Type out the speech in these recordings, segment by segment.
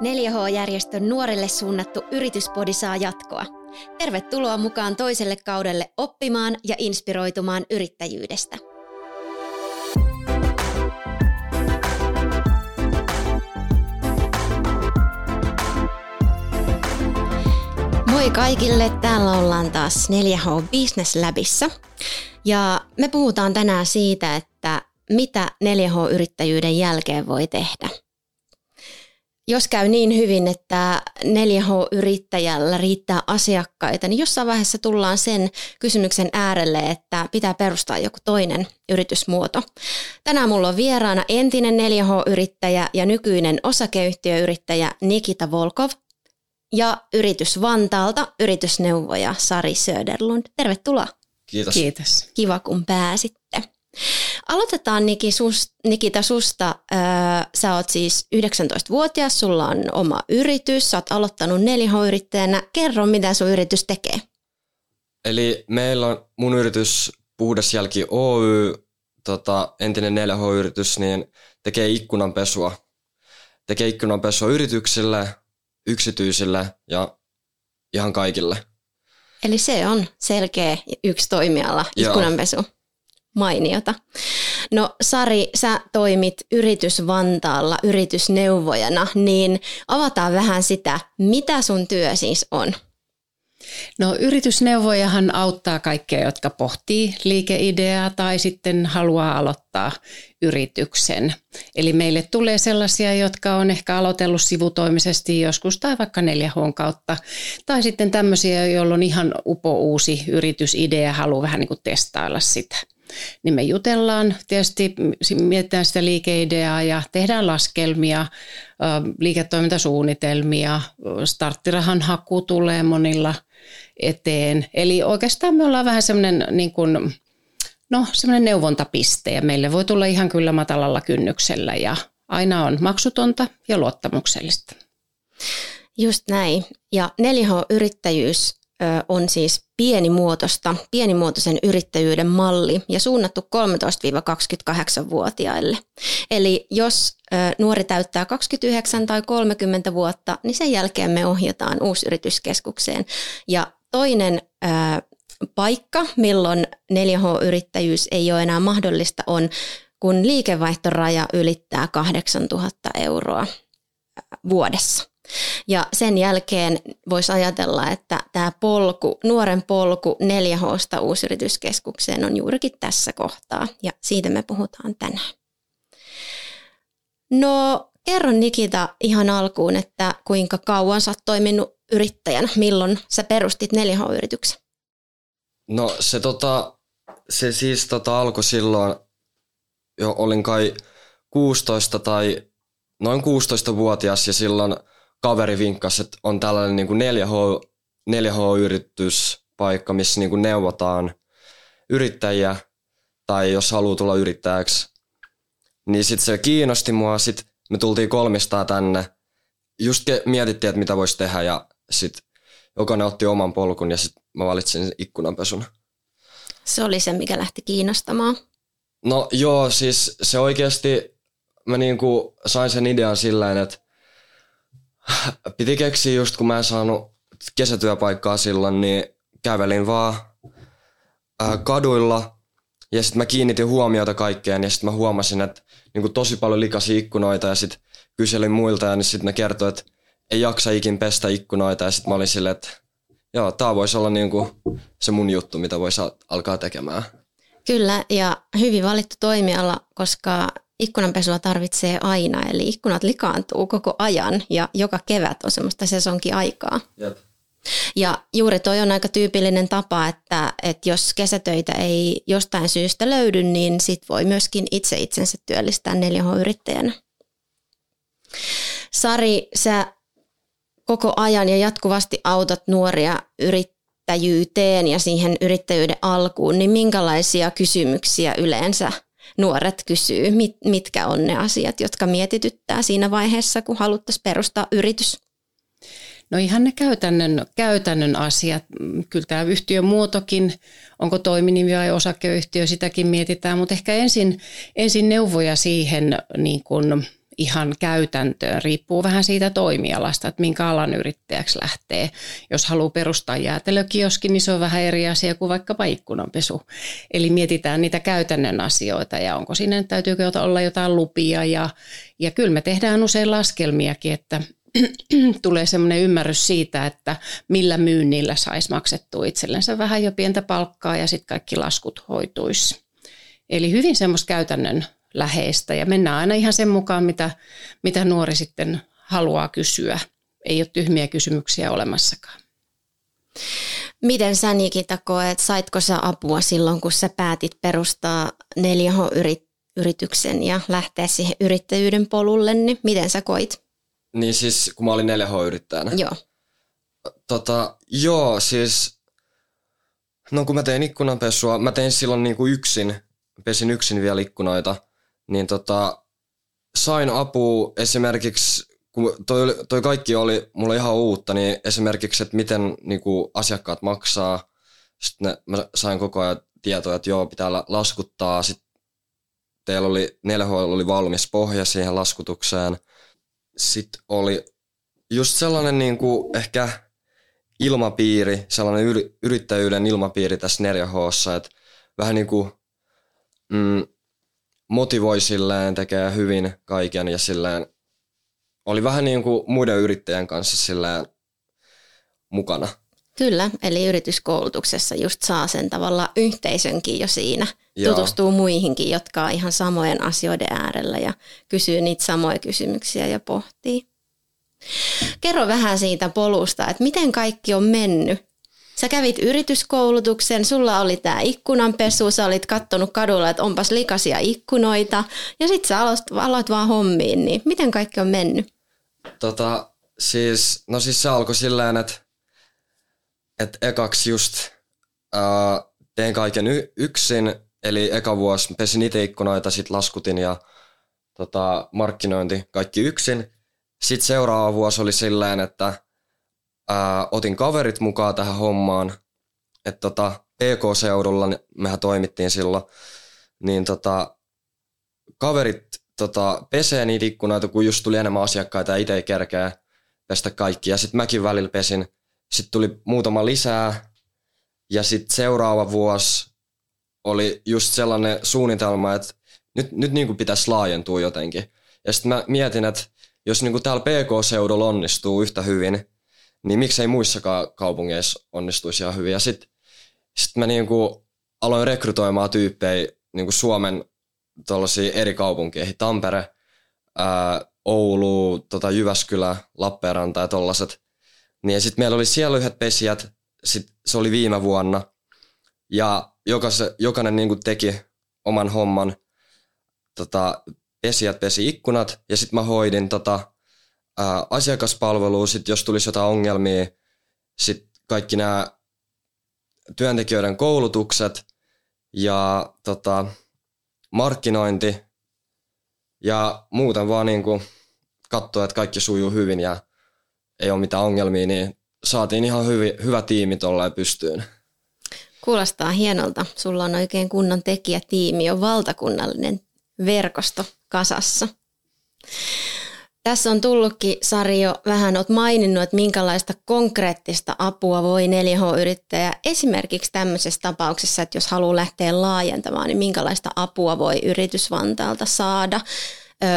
4H-järjestön nuorille suunnattu yrityspodi saa jatkoa. Tervetuloa mukaan toiselle kaudelle oppimaan ja inspiroitumaan yrittäjyydestä. Moi kaikille, täällä ollaan taas 4H Business Labissa. Ja me puhutaan tänään siitä, että mitä 4H-yrittäjyyden jälkeen voi tehdä – jos käy niin hyvin, että 4H-yrittäjällä riittää asiakkaita, niin jossain vaiheessa tullaan sen kysymyksen äärelle, että pitää perustaa joku toinen yritysmuoto. Tänään mulla on vieraana entinen 4H-yrittäjä ja nykyinen osakeyhtiöyrittäjä Nikita Volkov ja yritys Vantaalta yritysneuvoja Sari Söderlund. Tervetuloa. Kiitos. Kiitos. Kiva kun pääsitte. Aloitetaan Niki, sus, Nikita susta. Öö, sä oot siis 19-vuotias, sulla on oma yritys, sä oot aloittanut 4H-yrittäjänä. Kerro, mitä sun yritys tekee. Eli meillä on mun yritys Puhdas Jälki Oy, tota, entinen 4H-yritys, niin tekee ikkunanpesua. Tekee ikkunanpesua yrityksille, yksityisille ja ihan kaikille. Eli se on selkeä yksi toimiala, ikkunanpesu. Joo mainiota. No Sari, sä toimit Yritys Vantaalla yritysneuvojana, niin avataan vähän sitä, mitä sun työ siis on? No yritysneuvojahan auttaa kaikkia, jotka pohtii liikeideaa tai sitten haluaa aloittaa yrityksen. Eli meille tulee sellaisia, jotka on ehkä aloitellut sivutoimisesti joskus tai vaikka 4 h kautta. Tai sitten tämmöisiä, joilla on ihan upo uusi yritysidea ja haluaa vähän niin kuin testailla sitä niin me jutellaan, tietysti mietitään sitä liikeideaa ja tehdään laskelmia, liiketoimintasuunnitelmia, starttirahan haku tulee monilla eteen. Eli oikeastaan me ollaan vähän semmoinen niin kuin, no, semmoinen neuvontapiste ja meille voi tulla ihan kyllä matalalla kynnyksellä ja aina on maksutonta ja luottamuksellista. Just näin. Ja 4H-yrittäjyys on siis pienimuotoista, pienimuotoisen yrittäjyyden malli ja suunnattu 13-28-vuotiaille. Eli jos nuori täyttää 29 tai 30 vuotta, niin sen jälkeen me ohjataan uusyrityskeskukseen. Ja toinen paikka, milloin 4H-yrittäjyys ei ole enää mahdollista, on kun liikevaihtoraja ylittää 8000 euroa vuodessa. Ja sen jälkeen voisi ajatella, että tämä polku, nuoren polku 4Hsta uusyrityskeskukseen on juurikin tässä kohtaa ja siitä me puhutaan tänään. No kerro Nikita ihan alkuun, että kuinka kauan sä oot toiminut yrittäjänä, milloin sä perustit 4H-yrityksen? No se, tota, se siis tota alkoi silloin, jo olin kai 16 tai noin 16-vuotias ja silloin – kaveri vinkkasi, että on tällainen niin kuin 4H, 4H-yrityspaikka, missä niin kuin neuvotaan yrittäjiä tai jos haluaa tulla yrittäjäksi. Niin sitten se kiinnosti mua, sitten me tultiin kolmistaa tänne. Just mietittiin, että mitä voisi tehdä ja sitten jokainen otti oman polkun ja sitten mä valitsin ikkunanpesun. Se oli se, mikä lähti kiinnostamaan. No joo, siis se oikeasti, mä niinku sain sen idean sillä että piti keksiä just kun mä en saanut kesätyöpaikkaa silloin, niin kävelin vaan ää, kaduilla ja sitten mä kiinnitin huomiota kaikkeen ja sitten mä huomasin, että niin tosi paljon likasi ikkunoita ja sitten kyselin muilta ja niin sitten ne kertoi, että ei jaksa ikin pestä ikkunoita ja sitten mä olin silleen, että joo, tää voisi olla niin kuin se mun juttu, mitä voisi alkaa tekemään. Kyllä, ja hyvin valittu toimiala, koska ikkunanpesua tarvitsee aina, eli ikkunat likaantuu koko ajan ja joka kevät on semmoista sesonkiaikaa. Jep. Ja juuri toi on aika tyypillinen tapa, että, että jos kesätöitä ei jostain syystä löydy, niin sit voi myöskin itse itsensä työllistää 4H-yrittäjänä. Sari, sä koko ajan ja jatkuvasti autat nuoria yrittäjyyteen ja siihen yrittäjyyden alkuun, niin minkälaisia kysymyksiä yleensä nuoret kysyy, mit, mitkä on ne asiat, jotka mietityttää siinä vaiheessa, kun haluttaisiin perustaa yritys? No ihan ne käytännön, käytännön asiat. Kyllä tämä yhtiön muotokin, onko toiminimi vai osakeyhtiö, sitäkin mietitään, mutta ehkä ensin, ensin neuvoja siihen, niin kun, ihan käytäntöön. Riippuu vähän siitä toimialasta, että minkä alan yrittäjäksi lähtee. Jos haluaa perustaa jäätelökioskin, niin se on vähän eri asia kuin vaikkapa ikkunanpesu. Eli mietitään niitä käytännön asioita ja onko sinne, täytyykö olla jotain lupia. Ja, ja kyllä me tehdään usein laskelmiakin, että tulee semmoinen ymmärrys siitä, että millä myynnillä saisi maksettua itsellensä vähän jo pientä palkkaa ja sitten kaikki laskut hoituisi. Eli hyvin semmoista käytännön läheistä ja mennään aina ihan sen mukaan, mitä, mitä nuori sitten haluaa kysyä. Ei ole tyhmiä kysymyksiä olemassakaan. Miten sä Nikita koet, saitko sä apua silloin, kun sä päätit perustaa 4H-yrityksen ja lähteä siihen yrittäjyyden polulle, niin miten sä koit? Niin siis, kun mä olin 4H-yrittäjänä. Joo. Tota, joo, siis, no kun mä tein ikkunanpesua, mä tein silloin niinku yksin, pesin yksin vielä ikkunoita, niin tota, sain apua esimerkiksi, kun toi, toi kaikki oli mulle ihan uutta, niin esimerkiksi, että miten niinku, asiakkaat maksaa, sitten ne, mä sain koko ajan tietoa, että joo, pitää laskuttaa, sitten teillä oli, 4H oli valmis pohja siihen laskutukseen, sitten oli just sellainen niin kuin ehkä ilmapiiri, sellainen yrittäjyyden ilmapiiri tässä 4Hssa, että vähän niin kuin mm, motivoi silleen, tekee hyvin kaiken ja silleen oli vähän niin kuin muiden yrittäjän kanssa silleen mukana. Kyllä, eli yrityskoulutuksessa just saa sen tavalla yhteisönkin jo siinä. Joo. Tutustuu muihinkin, jotka on ihan samojen asioiden äärellä ja kysyy niitä samoja kysymyksiä ja pohtii. Kerro vähän siitä polusta, että miten kaikki on mennyt. Sä kävit yrityskoulutuksen, sulla oli tämä ikkunanpesu, sä olit kattonut kadulla, että onpas likaisia ikkunoita ja sitten sä aloit, aloit vaan hommiin, niin miten kaikki on mennyt? Tota, siis, no siis se alkoi silleen, että että ekaksi just ää, tein kaiken y- yksin, eli eka vuosi pesin itse ikkunoita, sit laskutin ja tota, markkinointi kaikki yksin. Sitten seuraava vuosi oli silleen, että ää, otin kaverit mukaan tähän hommaan. Että tota, PK-seudulla mehän toimittiin silloin, niin tota, kaverit tota, pesee niitä ikkunoita, kun just tuli enemmän asiakkaita ja itse ei kerkeä pestä kaikki. Ja sitten mäkin välillä pesin sitten tuli muutama lisää ja sitten seuraava vuosi oli just sellainen suunnitelma, että nyt, nyt niin kuin pitäisi laajentua jotenkin. Ja sitten mä mietin, että jos niin kuin täällä PK-seudulla onnistuu yhtä hyvin, niin miksei muissakaan kaupungeissa onnistuisi ihan hyvin. Ja sitten sit mä niin kuin aloin rekrytoimaan tyyppejä niin kuin Suomen eri kaupunkeihin. Tampere, ää, Oulu, tota Jyväskylä, Lappeenranta ja tollaset. Niin sitten meillä oli siellä yhdet pesijät, sit se oli viime vuonna. Ja jokas, jokainen niin teki oman homman. Tota, pesijät pesi ikkunat ja sitten mä hoidin tota, ää, asiakaspalvelua, sit jos tulisi jotain ongelmia, sitten kaikki nämä työntekijöiden koulutukset ja tota, markkinointi ja muuten vaan niin katsoa, että kaikki sujuu hyvin ja ei ole mitään ongelmia, niin saatiin ihan hyvi, hyvä tiimi tolleen pystyyn. Kuulostaa hienolta. Sulla on oikein kunnon tekijätiimi, on valtakunnallinen verkosto kasassa. Tässä on tullutkin, Sari, jo vähän olet maininnut, että minkälaista konkreettista apua voi 4H-yrittäjä esimerkiksi tämmöisessä tapauksessa, että jos haluaa lähteä laajentamaan, niin minkälaista apua voi yritys Vantaalta saada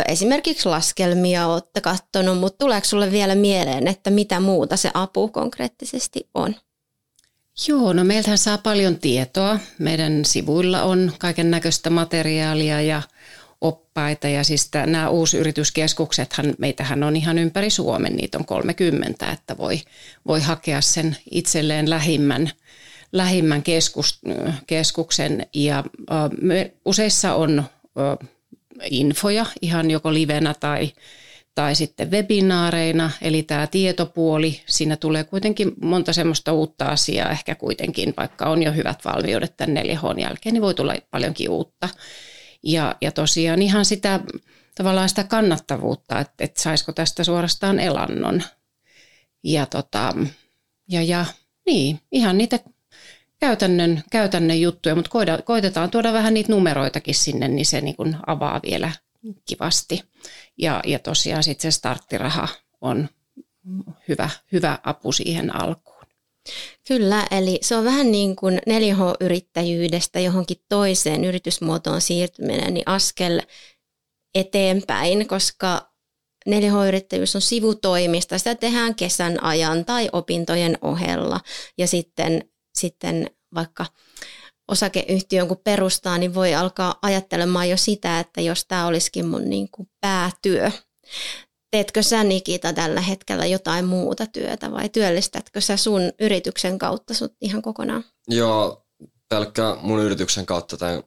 esimerkiksi laskelmia olette katsonut, mutta tuleeko sinulle vielä mieleen, että mitä muuta se apu konkreettisesti on? Joo, no meiltähän saa paljon tietoa. Meidän sivuilla on kaiken näköistä materiaalia ja oppaita. Ja siis tämän, nämä uusyrityskeskuksethan, meitähän on ihan ympäri Suomen, niitä on 30, että voi, voi hakea sen itselleen lähimmän, lähimmän keskus, keskuksen. Ja me, useissa on infoja ihan joko livenä tai, tai sitten webinaareina, eli tämä tietopuoli, siinä tulee kuitenkin monta semmoista uutta asiaa. Ehkä kuitenkin, vaikka on jo hyvät valmiudet tämän 4H jälkeen, niin voi tulla paljonkin uutta. Ja, ja tosiaan ihan sitä tavallaan sitä kannattavuutta, että, että saisiko tästä suorastaan elannon. Ja, tota, ja, ja niin, ihan niitä käytännön, käytännön juttuja, mutta koitetaan tuoda vähän niitä numeroitakin sinne, niin se niin kuin avaa vielä kivasti. Ja, ja tosiaan sitten se starttiraha on hyvä, hyvä apu siihen alkuun. Kyllä, eli se on vähän niin kuin 4H-yrittäjyydestä johonkin toiseen yritysmuotoon siirtyminen, niin askel eteenpäin, koska 4H-yrittäjyys on sivutoimista. Sitä tehdään kesän ajan tai opintojen ohella. Ja sitten, sitten vaikka osakeyhtiön kun perustaa, niin voi alkaa ajattelemaan jo sitä, että jos tämä olisikin mun niin kuin päätyö. Teetkö sä Nikita tällä hetkellä jotain muuta työtä vai työllistätkö sä sun yrityksen kautta sut ihan kokonaan? Joo, pelkkä mun yrityksen kautta tämän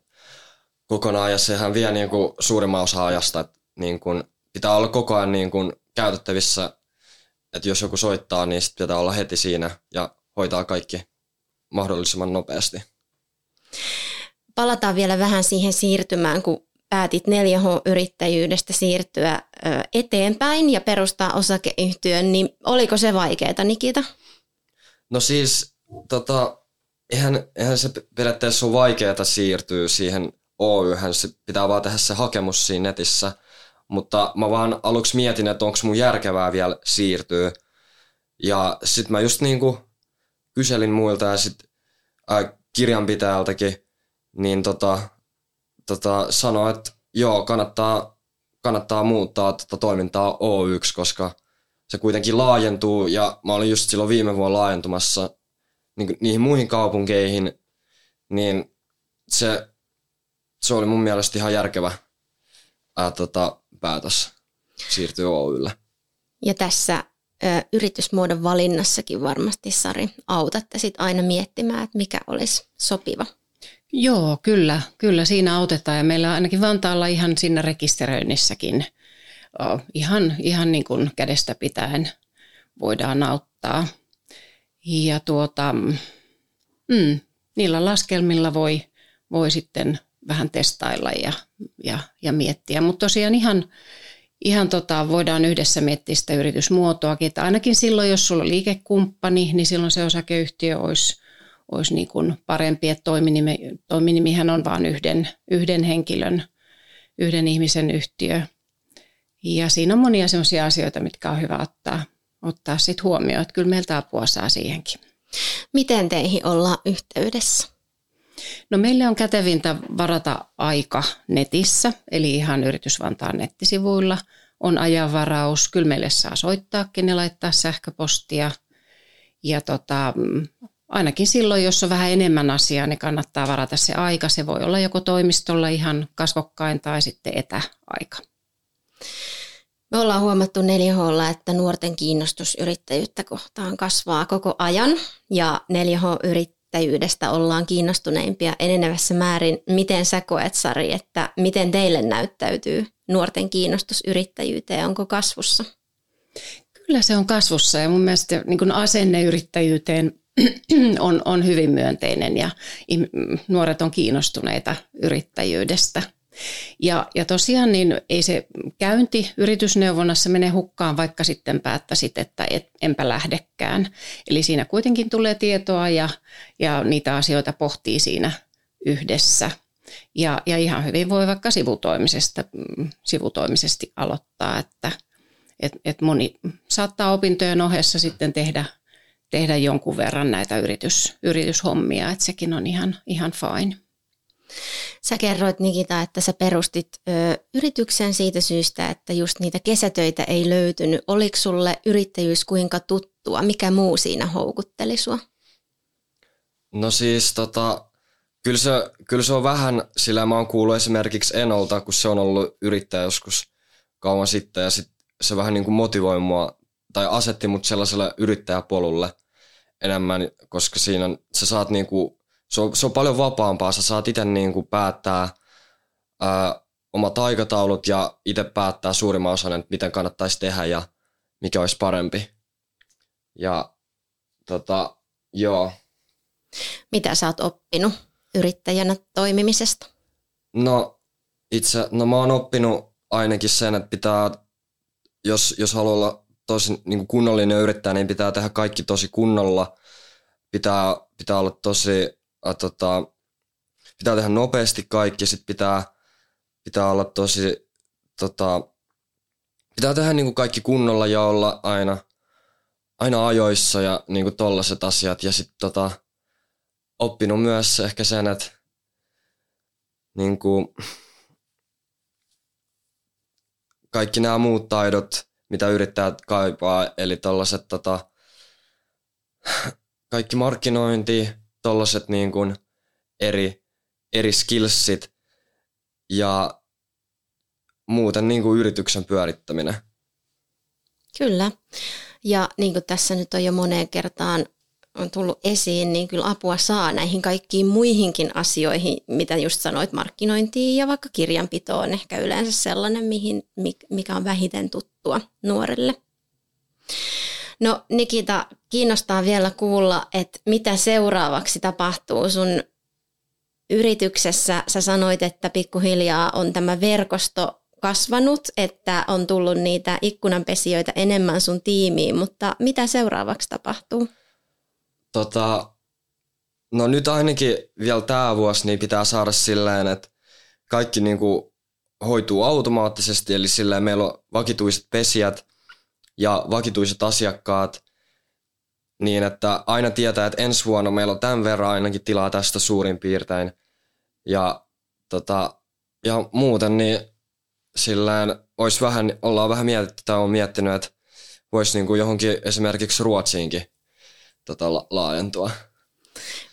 kokonaan ja sehän vie niin kuin suurimman osa ajasta, että niin kuin pitää olla koko ajan niin kuin käytettävissä, että jos joku soittaa, niin sit pitää olla heti siinä ja hoitaa kaikki mahdollisimman nopeasti. Palataan vielä vähän siihen siirtymään, kun päätit 4H-yrittäjyydestä siirtyä eteenpäin ja perustaa osakeyhtiön, niin oliko se vaikeaa, Nikita? No siis, tota, eihän, eihän se periaatteessa ole vaikeaa siirtyä siihen Oyhän, se pitää vaan tehdä se hakemus siinä netissä. Mutta mä vaan aluksi mietin, että onko mun järkevää vielä siirtyä. Ja sitten mä just niinku kyselin muilta ja sit äh, kirjanpitäjältäkin, niin tota, tota, sanoi, että joo, kannattaa, kannattaa muuttaa tota toimintaa O1, koska se kuitenkin laajentuu ja mä olin just silloin viime vuonna laajentumassa niin, niihin muihin kaupunkeihin, niin se, se oli mun mielestä ihan järkevä ää, tota, päätös siirtyä Oylle. Ja tässä yritysmuodon valinnassakin varmasti, Sari, autatte sit aina miettimään, että mikä olisi sopiva. Joo, kyllä, kyllä siinä autetaan ja meillä ainakin Vantaalla ihan siinä rekisteröinnissäkin ihan, ihan niin kuin kädestä pitäen voidaan auttaa. Ja tuota, mm, niillä laskelmilla voi, voi sitten vähän testailla ja, ja, ja miettiä. Mutta tosiaan ihan, ihan tota, voidaan yhdessä miettiä sitä yritysmuotoakin, että ainakin silloin, jos sulla on liikekumppani, niin silloin se osakeyhtiö olisi, olisi niin kuin parempi, että toiminimi, toiminimihän on vain yhden, yhden henkilön, yhden ihmisen yhtiö. Ja siinä on monia sellaisia asioita, mitkä on hyvä ottaa, ottaa sit huomioon, että kyllä meiltä apua saa siihenkin. Miten teihin ollaan yhteydessä? No meille on kätevintä varata aika netissä, eli ihan Yritys Vantaan nettisivuilla on ajanvaraus. Kyllä meille saa soittaakin ja laittaa sähköpostia. Ja tota, ainakin silloin, jos on vähän enemmän asiaa, niin kannattaa varata se aika. Se voi olla joko toimistolla ihan kasvokkain tai sitten etäaika. Me ollaan huomattu 4H, että nuorten kiinnostus yrittäjyyttä kohtaan kasvaa koko ajan ja 4H-yrittäjyyttä yrittäjyydestä ollaan kiinnostuneimpia enenevässä määrin. Miten sä koet, Sari, että miten teille näyttäytyy nuorten kiinnostus yrittäjyyteen? Onko kasvussa? Kyllä se on kasvussa ja mun mielestä niin kuin asenne yrittäjyyteen on, on hyvin myönteinen ja nuoret on kiinnostuneita yrittäjyydestä – ja, ja tosiaan niin ei se käynti yritysneuvonnassa mene hukkaan, vaikka sitten päättäisit, että et, enpä lähdekään. Eli siinä kuitenkin tulee tietoa ja, ja niitä asioita pohtii siinä yhdessä. Ja, ja ihan hyvin voi vaikka sivutoimisesta, sivutoimisesti aloittaa, että et, et moni saattaa opintojen ohessa sitten tehdä, tehdä jonkun verran näitä yritys, yrityshommia, että sekin on ihan, ihan fine. Sä kerroit Nikita, että sä perustit ö, yrityksen siitä syystä, että just niitä kesätöitä ei löytynyt. Oliko sulle yrittäjyys kuinka tuttua? Mikä muu siinä houkutteli sua? No siis tota, kyllä se, kyllä se on vähän, sillä mä oon kuullut esimerkiksi Enolta, kun se on ollut yrittäjä joskus kauan sitten ja sit se vähän niin kuin motivoi mua tai asetti mut sellaiselle yrittäjäpolulle enemmän, koska siinä sä saat niin kuin se on, se on paljon vapaampaa. Sä saat itse niin kuin päättää ää, omat aikataulut ja itse päättää suurimman osan, että miten kannattaisi tehdä ja mikä olisi parempi. Ja tota, joo. Mitä sä oot oppinut yrittäjänä toimimisesta? No itse, no mä oon oppinut ainakin sen, että pitää, jos, jos haluaa olla tosi niin kuin kunnollinen yrittäjä, niin pitää tehdä kaikki tosi kunnolla. Pitää, pitää olla tosi a, tota, pitää tehdä nopeasti kaikki, sitten pitää, pitää olla tosi, tota, pitää tehdä niin kuin kaikki kunnolla ja olla aina, aina ajoissa ja niin kuin tollaset asiat. Ja sitten tota, oppinut myös ehkä sen, että niin kuin, kaikki nämä muut taidot, mitä yrittäjät kaipaa, eli tollaset tota, kaikki markkinointi, tollaset niin kuin eri, eri skillsit ja muuten niin kuin yrityksen pyörittäminen. Kyllä. Ja niin kuin tässä nyt on jo moneen kertaan on tullut esiin, niin kyllä apua saa näihin kaikkiin muihinkin asioihin, mitä just sanoit, markkinointiin ja vaikka kirjanpito on ehkä yleensä sellainen, mihin, mikä on vähiten tuttua nuorille. No Nikita, kiinnostaa vielä kuulla, että mitä seuraavaksi tapahtuu sun yrityksessä. Sä sanoit, että pikkuhiljaa on tämä verkosto kasvanut, että on tullut niitä ikkunanpesijöitä enemmän sun tiimiin, mutta mitä seuraavaksi tapahtuu? Tota, no nyt ainakin vielä tämä vuosi niin pitää saada silleen, että kaikki niinku hoituu automaattisesti, eli silleen meillä on vakituiset pesijät ja vakituiset asiakkaat, niin että aina tietää, että ensi vuonna meillä on tämän verran ainakin tilaa tästä suurin piirtein. Ja, tota, ja muuten niin silleen olisi vähän, ollaan vähän mietitty tai on miettinyt, että voisi niinku johonkin esimerkiksi Ruotsiinkin tota, la- laajentua.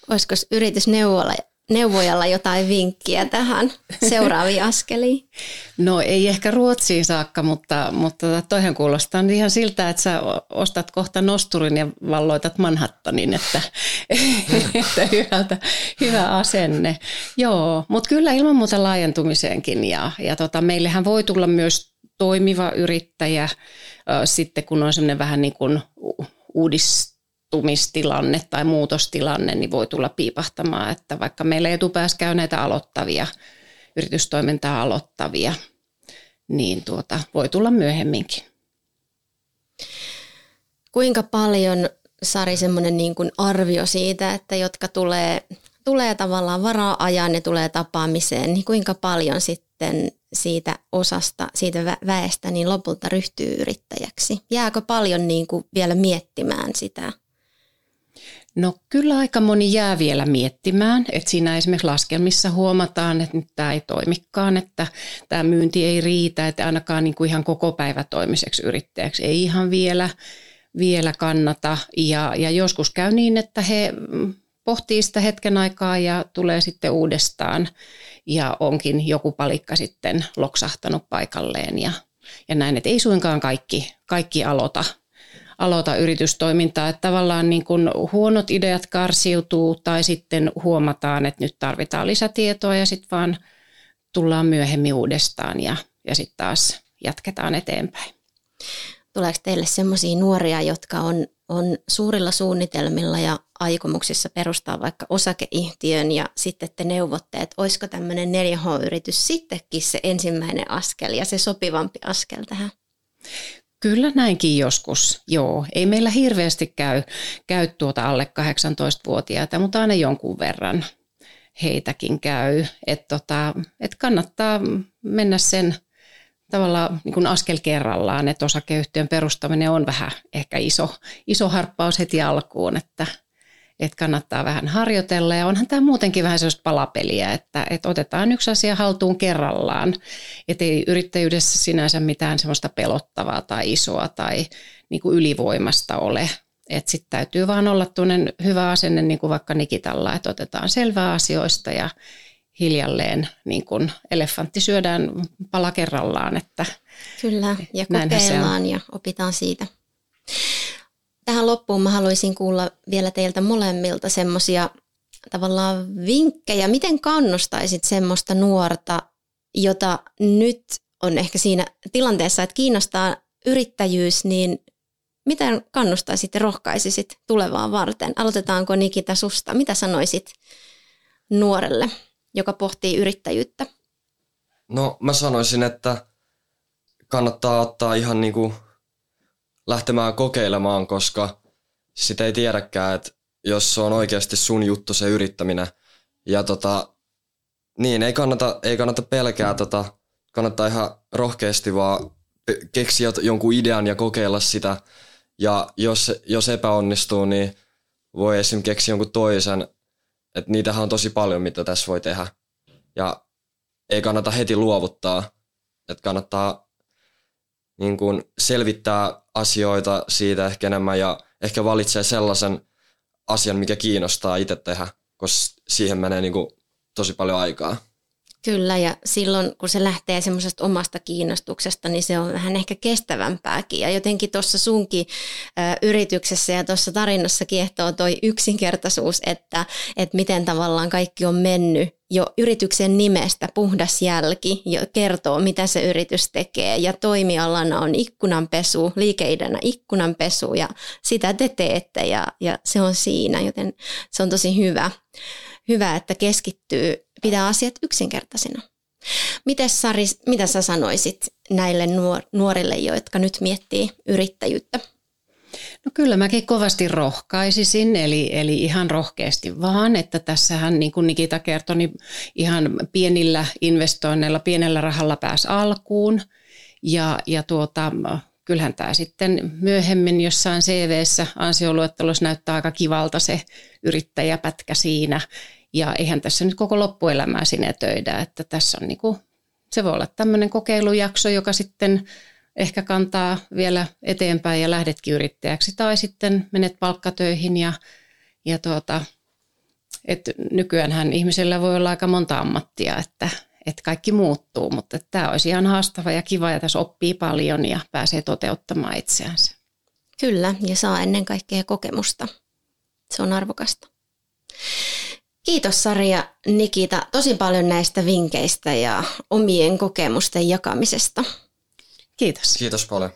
Olisiko yritysneuvojalla jotain vinkkiä tähän seuraaviin askeliin? No ei ehkä Ruotsiin saakka, mutta, mutta tota, toihan kuulostaa ihan siltä, että sä ostat kohta nosturin ja valloitat Manhattanin, että, että hyvältä, hyvä asenne. Joo, mutta kyllä ilman muuta laajentumiseenkin ja, ja tota, meillähän voi tulla myös toimiva yrittäjä äh, sitten, kun on semmoinen vähän niin kuin uudis muuttumistilanne tai muutostilanne niin voi tulla piipahtamaan, että vaikka meillä etupäässä käy näitä aloittavia, yritystoimintaa aloittavia, niin tuota, voi tulla myöhemminkin. Kuinka paljon, Sari, semmoinen niin kuin arvio siitä, että jotka tulee, tulee tavallaan varaa-ajan ja tulee tapaamiseen, niin kuinka paljon sitten siitä osasta, siitä väestä, niin lopulta ryhtyy yrittäjäksi? Jääkö paljon niin kuin vielä miettimään sitä No kyllä aika moni jää vielä miettimään, että siinä esimerkiksi laskelmissa huomataan, että nyt tämä ei toimikaan, että tämä myynti ei riitä, että ainakaan niin kuin ihan koko päivä toimiseksi yrittäjäksi ei ihan vielä, vielä kannata. Ja, ja joskus käy niin, että he pohtii sitä hetken aikaa ja tulee sitten uudestaan ja onkin joku palikka sitten loksahtanut paikalleen ja, ja näin, että ei suinkaan kaikki, kaikki aloita aloita yritystoimintaa. Että tavallaan niin kuin huonot ideat karsiutuu tai sitten huomataan, että nyt tarvitaan lisätietoa ja sitten vaan tullaan myöhemmin uudestaan ja, ja sitten taas jatketaan eteenpäin. Tuleeko teille sellaisia nuoria, jotka on, on suurilla suunnitelmilla ja aikomuksissa perustaa vaikka osakeyhtiön ja sitten te neuvotte, että olisiko tämmöinen 4H-yritys sittenkin se ensimmäinen askel ja se sopivampi askel tähän? Kyllä näinkin joskus, joo. Ei meillä hirveästi käy, käy tuota alle 18-vuotiaita, mutta aina jonkun verran heitäkin käy. Että tota, et kannattaa mennä sen tavallaan niin kuin askel kerrallaan, että osakeyhtiön perustaminen on vähän ehkä iso, iso harppaus heti alkuun, että – että kannattaa vähän harjoitella ja onhan tämä muutenkin vähän sellaista palapeliä, että, että otetaan yksi asia haltuun kerrallaan, että ei yrittäjyydessä sinänsä mitään semmoista pelottavaa tai isoa tai niin kuin ylivoimasta ole, että sitten täytyy vaan olla tuollainen hyvä asenne, niin kuin vaikka Nikitalla, että otetaan selvää asioista ja hiljalleen niin kuin elefantti syödään pala kerrallaan. Että Kyllä, ja kokeillaan ja opitaan siitä. Tähän loppuun mä haluaisin kuulla vielä teiltä molemmilta semmoisia tavallaan vinkkejä. Miten kannustaisit semmoista nuorta, jota nyt on ehkä siinä tilanteessa, että kiinnostaa yrittäjyys, niin miten kannustaisit ja rohkaisisit tulevaan varten? Aloitetaanko Nikita susta? Mitä sanoisit nuorelle, joka pohtii yrittäjyyttä? No mä sanoisin, että kannattaa ottaa ihan niinku lähtemään kokeilemaan, koska sitä ei tiedäkään, että jos se on oikeasti sun juttu se yrittäminen. Ja tota, niin, ei kannata, ei kannata pelkää, tota, kannattaa ihan rohkeasti vaan keksiä jonkun idean ja kokeilla sitä. Ja jos, jos epäonnistuu, niin voi esim. keksiä jonkun toisen. Että niitähän on tosi paljon, mitä tässä voi tehdä. Ja ei kannata heti luovuttaa. Että kannattaa niin kuin selvittää asioita siitä ehkä enemmän ja ehkä valitsee sellaisen asian, mikä kiinnostaa itse tehdä, koska siihen menee niin kuin tosi paljon aikaa. Kyllä, ja silloin kun se lähtee semmoisesta omasta kiinnostuksesta, niin se on vähän ehkä kestävämpääkin. Ja jotenkin tuossa sunkin ö, yrityksessä ja tuossa tarinassa kiehtoo toi yksinkertaisuus, että, että miten tavallaan kaikki on mennyt jo yrityksen nimestä puhdas jälki jo kertoo, mitä se yritys tekee. Ja toimialana on ikkunanpesu, liikeidänä ikkunanpesu ja sitä te teette ja, ja se on siinä, joten se on tosi hyvä hyvä, että keskittyy, pitää asiat yksinkertaisina. Miten Sari, mitä sä sanoisit näille nuorille, jotka nyt miettii yrittäjyyttä? No kyllä mäkin kovasti rohkaisisin, eli, eli ihan rohkeasti vaan, että tässähän niin kuin Nikita kertoi, niin ihan pienillä investoinneilla, pienellä rahalla pääsi alkuun. Ja, ja tuota, kyllähän tämä sitten myöhemmin jossain CV-ssä ansioluettelossa näyttää aika kivalta se yrittäjäpätkä siinä. Ja eihän tässä nyt koko loppuelämää sinetöidä, että tässä on niin kuin, se voi olla tämmöinen kokeilujakso, joka sitten ehkä kantaa vielä eteenpäin ja lähdetkin yrittäjäksi tai sitten menet palkkatöihin ja, ja tuota, et nykyäänhän ihmisellä voi olla aika monta ammattia, että, että kaikki muuttuu, mutta tämä olisi ihan haastava ja kiva ja tässä oppii paljon ja pääsee toteuttamaan itseänsä. Kyllä, ja saa ennen kaikkea kokemusta. Se on arvokasta. Kiitos Sari ja Nikita tosi paljon näistä vinkkeistä ja omien kokemusten jakamisesta. Kiitos. Kiitos paljon.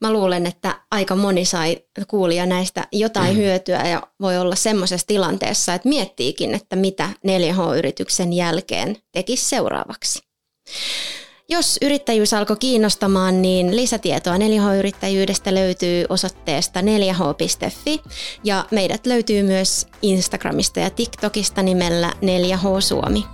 Mä luulen, että aika moni sai kuulia näistä jotain mm. hyötyä ja voi olla semmoisessa tilanteessa, että miettiikin, että mitä 4H-yrityksen jälkeen tekisi seuraavaksi. Jos yrittäjyys alkoi kiinnostamaan, niin lisätietoa 4H-yrittäjyydestä löytyy osoitteesta 4H.fi ja meidät löytyy myös Instagramista ja TikTokista nimellä 4H Suomi.